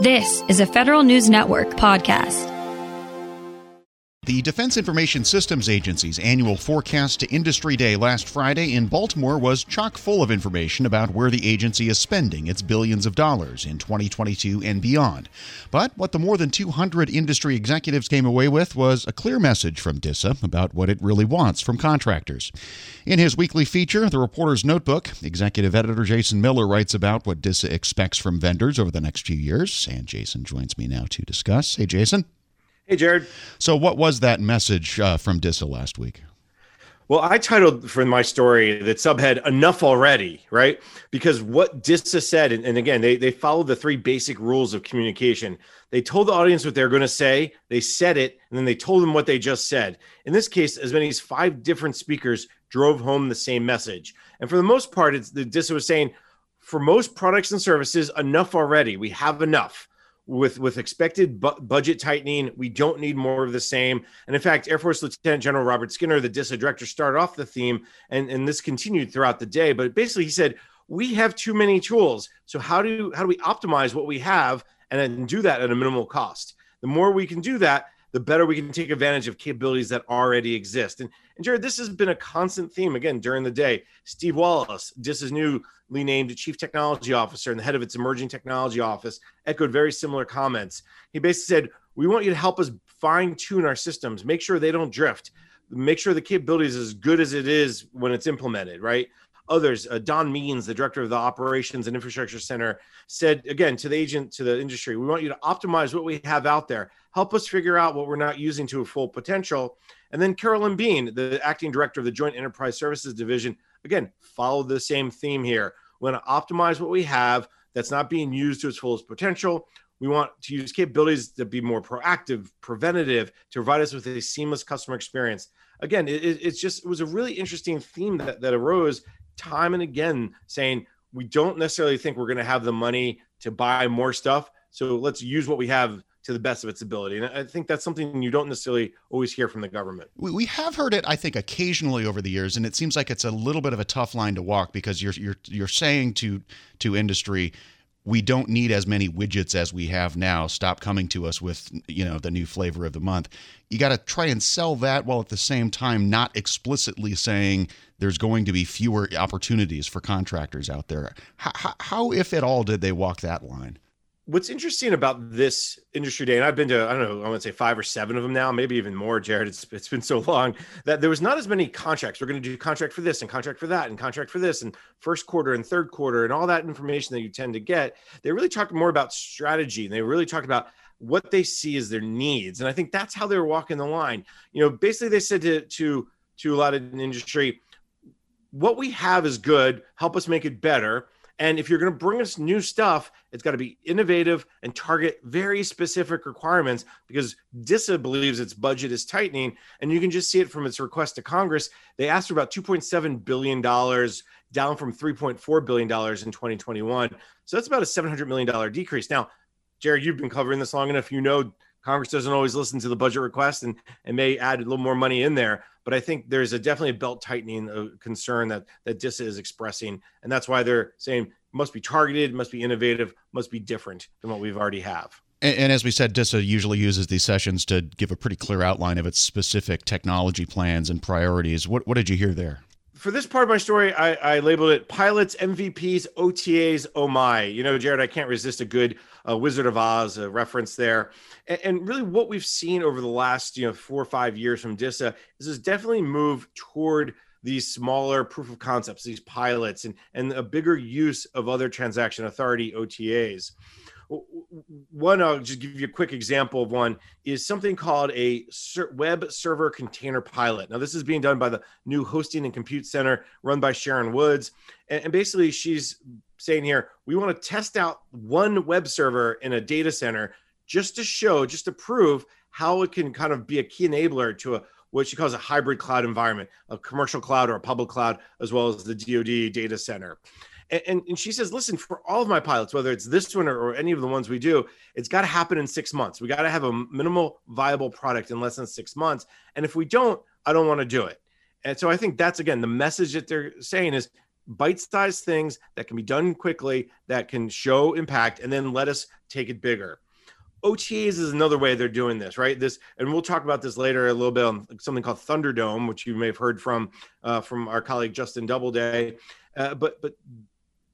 This is a Federal News Network podcast. The Defense Information Systems Agency's annual forecast to Industry Day last Friday in Baltimore was chock full of information about where the agency is spending its billions of dollars in 2022 and beyond. But what the more than 200 industry executives came away with was a clear message from DISA about what it really wants from contractors. In his weekly feature, The Reporter's Notebook, executive editor Jason Miller writes about what DISA expects from vendors over the next few years. And Jason joins me now to discuss. Hey, Jason. Hey, Jared. So, what was that message uh, from DISA last week? Well, I titled for my story that subhead "Enough Already," right? Because what DISA said, and, and again, they they followed the three basic rules of communication. They told the audience what they're going to say, they said it, and then they told them what they just said. In this case, as many as five different speakers drove home the same message. And for the most part, it's the DISA was saying, for most products and services, enough already. We have enough with with expected bu- budget tightening, we don't need more of the same. And in fact, Air Force Lieutenant General Robert Skinner, the DISA director, started off the theme, and and this continued throughout the day. But basically, he said we have too many tools. So how do how do we optimize what we have and then do that at a minimal cost? The more we can do that, the better we can take advantage of capabilities that already exist. And, and Jared, this has been a constant theme again during the day. Steve Wallace, DISA's newly named Chief Technology Officer and the head of its emerging technology office, echoed very similar comments. He basically said, We want you to help us fine tune our systems, make sure they don't drift, make sure the capability is as good as it is when it's implemented, right? Others. Uh, Don Means, the director of the Operations and Infrastructure Center, said again to the agent, to the industry, we want you to optimize what we have out there. Help us figure out what we're not using to a full potential. And then Carolyn Bean, the acting director of the Joint Enterprise Services Division, again, followed the same theme here. We want to optimize what we have that's not being used to its fullest potential. We want to use capabilities to be more proactive, preventative, to provide us with a seamless customer experience. Again, it, it's just it was a really interesting theme that, that arose time and again saying we don't necessarily think we're going to have the money to buy more stuff. So let's use what we have to the best of its ability. And I think that's something you don't necessarily always hear from the government. We have heard it, I think, occasionally over the years, and it seems like it's a little bit of a tough line to walk because you're you're you're saying to to industry, we don't need as many widgets as we have now. Stop coming to us with, you know, the new flavor of the month. You got to try and sell that while at the same time not explicitly saying there's going to be fewer opportunities for contractors out there. How, how if at all, did they walk that line? What's interesting about this industry day, and I've been to, I don't know, I want to say five or seven of them now, maybe even more, Jared. It's, it's been so long that there was not as many contracts. We're going to do contract for this and contract for that and contract for this and first quarter and third quarter and all that information that you tend to get. They really talked more about strategy and they really talked about what they see as their needs. And I think that's how they were walking the line. You know, basically they said to, to, to a lot of industry, what we have is good, help us make it better and if you're going to bring us new stuff, it's got to be innovative and target very specific requirements because DISA believes its budget is tightening. And you can just see it from its request to Congress. They asked for about $2.7 billion, down from $3.4 billion in 2021. So that's about a $700 million decrease. Now, Jared, you've been covering this long enough. You know Congress doesn't always listen to the budget request and, and may add a little more money in there. But I think there's a definitely a belt tightening concern that that DISA is expressing, and that's why they're saying must be targeted, must be innovative, must be different than what we've already have. And, and, as we said, DISA usually uses these sessions to give a pretty clear outline of its specific technology plans and priorities. What what did you hear there? For this part of my story, I, I, labeled it pilots, MVPs, OTAs. Oh my! You know, Jared, I can't resist a good uh, Wizard of Oz uh, reference there. And, and, really, what we've seen over the last you know four or five years from DISA is this definitely move toward these smaller proof of concepts, these pilots, and and a bigger use of other transaction authority OTAs one i'll just give you a quick example of one is something called a web server container pilot now this is being done by the new hosting and compute center run by sharon woods and, basically she's saying here we want to test out one web server in a data center just to show just to prove how it can kind of be a key enabler to a what she calls a hybrid cloud environment, a commercial cloud or a public cloud, as well as the DoD data center. And, and, and, she says, listen, for all of my pilots, whether it's this one or, or any of the ones we do, it's got to happen in six months. We got to have a minimal viable product in less than six months. And if we don't, I don't want to do it. And so I think that's again the message that they're saying is bite-sized things that can be done quickly, that can show impact, and then let us take it bigger. OTAs is another way they're doing this, right? This, and we'll talk about this later a little bit on something called Thunderdome, which you may have heard from uh, from our colleague Justin Doubleday. Uh, but but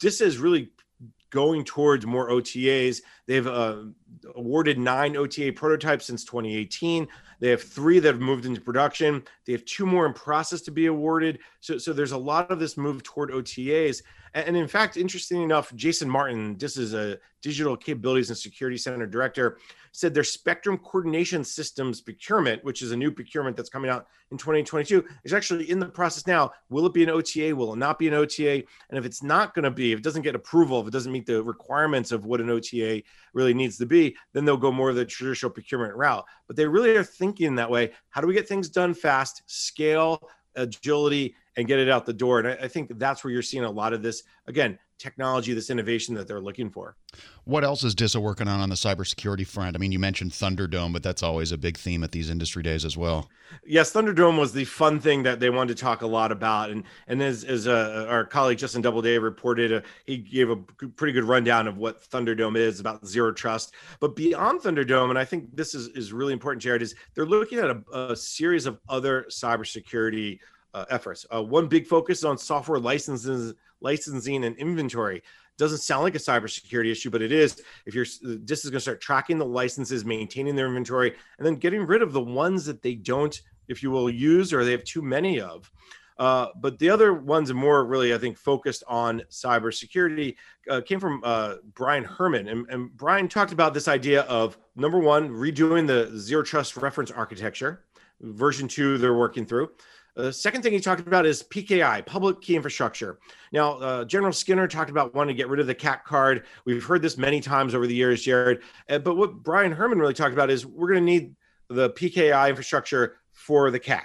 this is really going towards more OTAs. They've uh, awarded nine OTA prototypes since 2018. They have three that have moved into production. They have two more in process to be awarded. So, so there's a lot of this move toward OTAs. And in fact, interesting enough, Jason Martin, this is a digital capabilities and security center director, said their spectrum coordination systems procurement, which is a new procurement that's coming out in 2022, is actually in the process now. Will it be an OTA? Will it not be an OTA? And if it's not going to be, if it doesn't get approval, if it doesn't meet the requirements of what an OTA really needs to be, then they'll go more of the traditional procurement route. But they really are thinking that way. How do we get things done fast, scale, agility, and get it out the door. And I, I, think that's where you're seeing a lot of this again technology, this innovation that they're looking for. What else is DISA working on on the cybersecurity front? I mean, you mentioned Thunderdome, but that's always a big theme at these industry days as well. Yes, Thunderdome was the fun thing that they wanted to talk a lot about, and and as as uh, our colleague Justin Doubleday reported, uh, he gave a pretty good rundown of what Thunderdome is about zero trust. But beyond Thunderdome, and I think this is is really important, Jared, is they're looking at a, a series of other cybersecurity uh, efforts. Uh, one big focus is on software licenses, licensing, and inventory. Doesn't sound like a cybersecurity issue, but it is. If you're this is going to start tracking the licenses, maintaining their inventory, and then getting rid of the ones that they don't, if you will, use or they have too many of. Uh, but the other ones are more really, I think, focused on cybersecurity. Uh, came from uh, Brian Hermann, and, and Brian talked about this idea of number one, redoing the zero trust reference architecture. Version two, they're working through. The second thing he talked about is PKI, public key infrastructure. Now, uh, General Skinner talked about wanting to get rid of the CAC card. We've heard this many times over the years, Jared. Uh, but what Brian Hermann really talked about is we're going to need the PKI infrastructure for the CAC.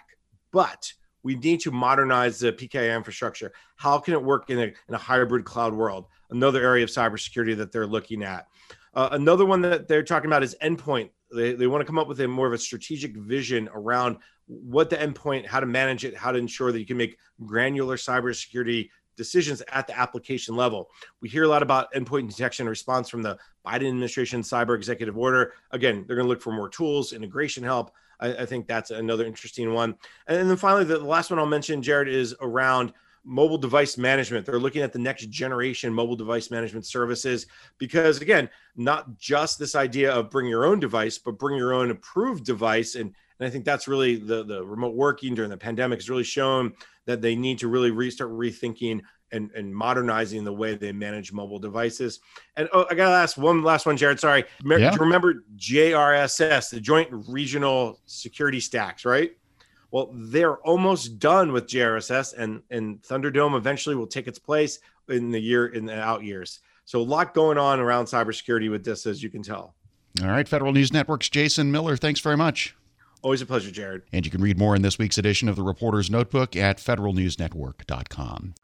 But we need to modernize the PKI infrastructure. How can it work in a, in a hybrid cloud world? Another area of cybersecurity that they're looking at. Uh, another one that they're talking about is endpoint. They, they want to come up with a more of a strategic vision around what the endpoint, how to manage it, how to ensure that you can make granular cybersecurity decisions at the application level. We hear a lot about endpoint detection and response from the Biden administration cyber executive order. Again, they're going to look for more tools, integration help. I, I think that's another interesting one. And then finally, the last one I'll mention, Jared, is around mobile device management. They're looking at the next generation mobile device management services because, again, not just this idea of bring your own device, but bring your own approved device. And, and I think that's really the, the remote working during the pandemic has really shown that they need to really restart rethinking and, and modernizing the way they manage mobile devices. And oh, I got to ask one last one, Jared. Sorry. Yeah. Remember JRSS, the Joint Regional Security Stacks, right? Well, they're almost done with JRSS, and and Thunderdome eventually will take its place in the year in the out years. So a lot going on around cybersecurity with this, as you can tell. All right, Federal News Network's Jason Miller. Thanks very much. Always a pleasure, Jared. And you can read more in this week's edition of the Reporter's Notebook at federalnewsnetwork.com.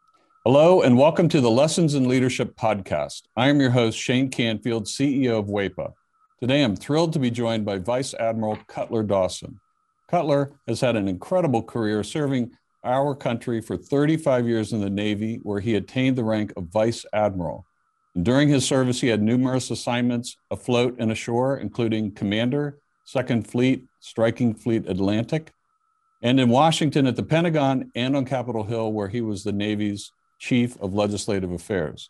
Hello, and welcome to the Lessons in Leadership podcast. I am your host, Shane Canfield, CEO of WEPA. Today, I'm thrilled to be joined by Vice Admiral Cutler Dawson. Cutler has had an incredible career serving our country for 35 years in the Navy, where he attained the rank of Vice Admiral. During his service, he had numerous assignments afloat and ashore, including Commander, Second Fleet, Striking Fleet Atlantic, and in Washington at the Pentagon and on Capitol Hill, where he was the Navy's Chief of Legislative Affairs.